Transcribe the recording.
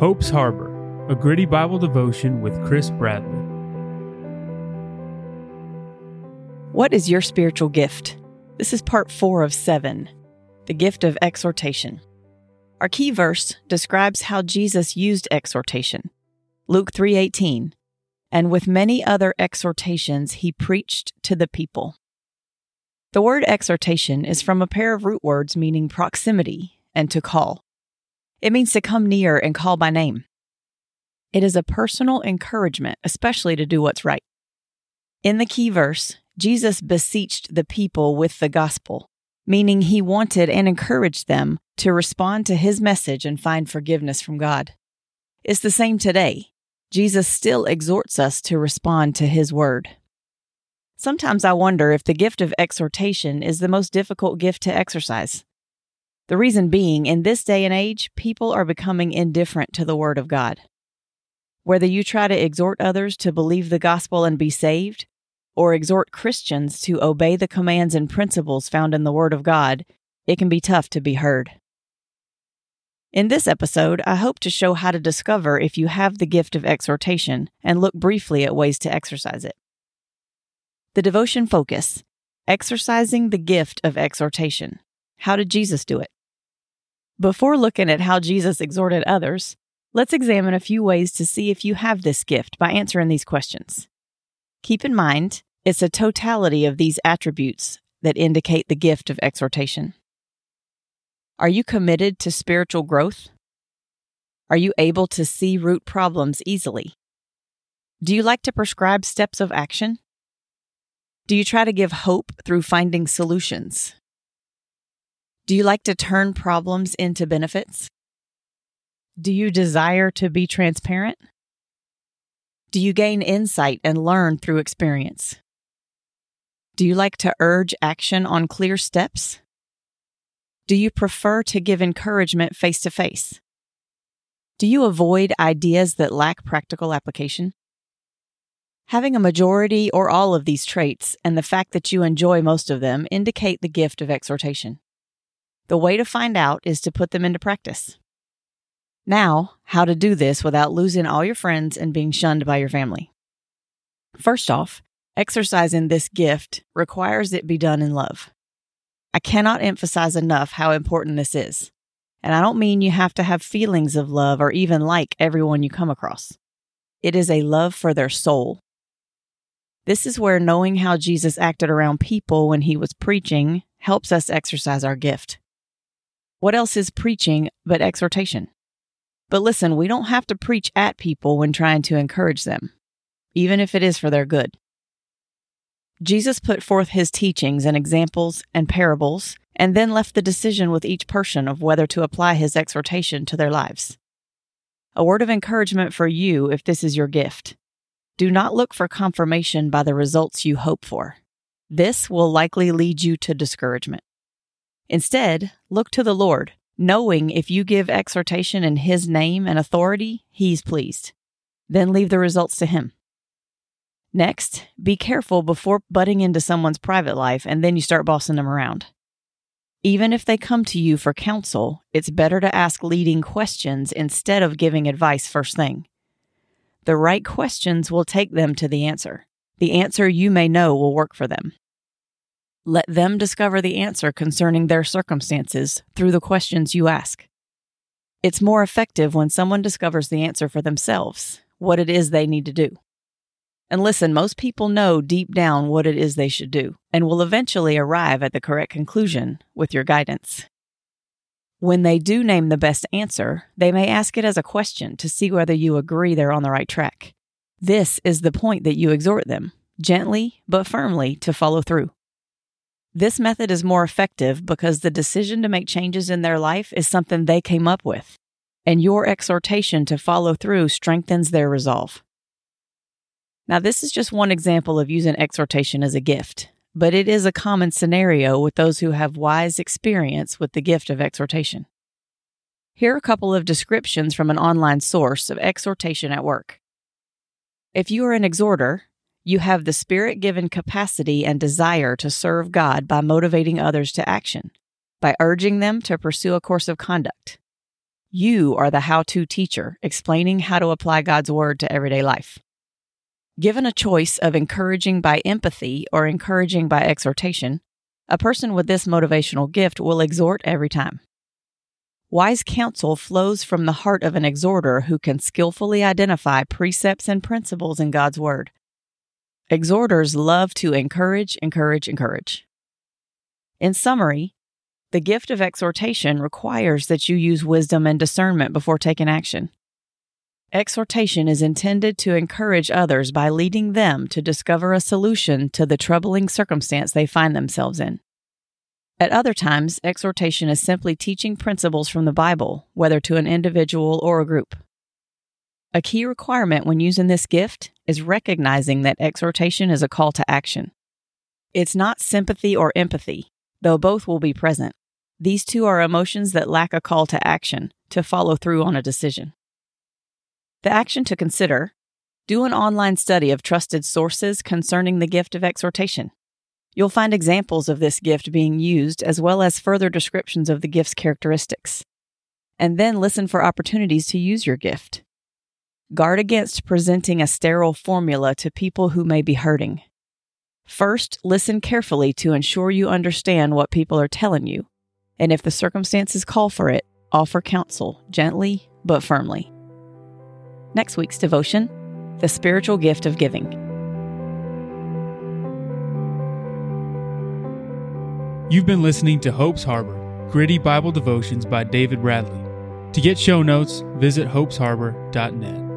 Hope's Harbor, a gritty Bible devotion with Chris Bradley. What is your spiritual gift? This is part four of seven the gift of exhortation. Our key verse describes how Jesus used exhortation. Luke 3:18. And with many other exhortations he preached to the people. The word exhortation is from a pair of root words meaning proximity and to call. It means to come near and call by name. It is a personal encouragement, especially to do what's right. In the key verse, Jesus beseeched the people with the gospel, meaning he wanted and encouraged them to respond to his message and find forgiveness from God. It's the same today. Jesus still exhorts us to respond to his word. Sometimes I wonder if the gift of exhortation is the most difficult gift to exercise. The reason being, in this day and age, people are becoming indifferent to the Word of God. Whether you try to exhort others to believe the gospel and be saved, or exhort Christians to obey the commands and principles found in the Word of God, it can be tough to be heard. In this episode, I hope to show how to discover if you have the gift of exhortation and look briefly at ways to exercise it. The devotion focus Exercising the gift of exhortation. How did Jesus do it? Before looking at how Jesus exhorted others, let's examine a few ways to see if you have this gift by answering these questions. Keep in mind, it's a totality of these attributes that indicate the gift of exhortation. Are you committed to spiritual growth? Are you able to see root problems easily? Do you like to prescribe steps of action? Do you try to give hope through finding solutions? Do you like to turn problems into benefits? Do you desire to be transparent? Do you gain insight and learn through experience? Do you like to urge action on clear steps? Do you prefer to give encouragement face to face? Do you avoid ideas that lack practical application? Having a majority or all of these traits and the fact that you enjoy most of them indicate the gift of exhortation. The way to find out is to put them into practice. Now, how to do this without losing all your friends and being shunned by your family. First off, exercising this gift requires it be done in love. I cannot emphasize enough how important this is. And I don't mean you have to have feelings of love or even like everyone you come across. It is a love for their soul. This is where knowing how Jesus acted around people when he was preaching helps us exercise our gift. What else is preaching but exhortation? But listen, we don't have to preach at people when trying to encourage them, even if it is for their good. Jesus put forth his teachings and examples and parables, and then left the decision with each person of whether to apply his exhortation to their lives. A word of encouragement for you if this is your gift. Do not look for confirmation by the results you hope for. This will likely lead you to discouragement. Instead, look to the Lord, knowing if you give exhortation in His name and authority, He's pleased. Then leave the results to Him. Next, be careful before butting into someone's private life and then you start bossing them around. Even if they come to you for counsel, it's better to ask leading questions instead of giving advice first thing. The right questions will take them to the answer. The answer you may know will work for them. Let them discover the answer concerning their circumstances through the questions you ask. It's more effective when someone discovers the answer for themselves, what it is they need to do. And listen, most people know deep down what it is they should do and will eventually arrive at the correct conclusion with your guidance. When they do name the best answer, they may ask it as a question to see whether you agree they're on the right track. This is the point that you exhort them, gently but firmly, to follow through. This method is more effective because the decision to make changes in their life is something they came up with, and your exhortation to follow through strengthens their resolve. Now, this is just one example of using exhortation as a gift, but it is a common scenario with those who have wise experience with the gift of exhortation. Here are a couple of descriptions from an online source of exhortation at work. If you are an exhorter, you have the spirit given capacity and desire to serve God by motivating others to action, by urging them to pursue a course of conduct. You are the how to teacher explaining how to apply God's Word to everyday life. Given a choice of encouraging by empathy or encouraging by exhortation, a person with this motivational gift will exhort every time. Wise counsel flows from the heart of an exhorter who can skillfully identify precepts and principles in God's Word. Exhorters love to encourage, encourage, encourage. In summary, the gift of exhortation requires that you use wisdom and discernment before taking action. Exhortation is intended to encourage others by leading them to discover a solution to the troubling circumstance they find themselves in. At other times, exhortation is simply teaching principles from the Bible, whether to an individual or a group. A key requirement when using this gift is recognizing that exhortation is a call to action. It's not sympathy or empathy, though both will be present. These two are emotions that lack a call to action, to follow through on a decision. The action to consider do an online study of trusted sources concerning the gift of exhortation. You'll find examples of this gift being used as well as further descriptions of the gift's characteristics. And then listen for opportunities to use your gift. Guard against presenting a sterile formula to people who may be hurting. First, listen carefully to ensure you understand what people are telling you and if the circumstances call for it, offer counsel gently but firmly. Next week's devotion The Spiritual Gift of Giving. You've been listening to Hope's Harbor Gritty Bible Devotions by David Bradley. To get show notes, visit hopesharbor.net.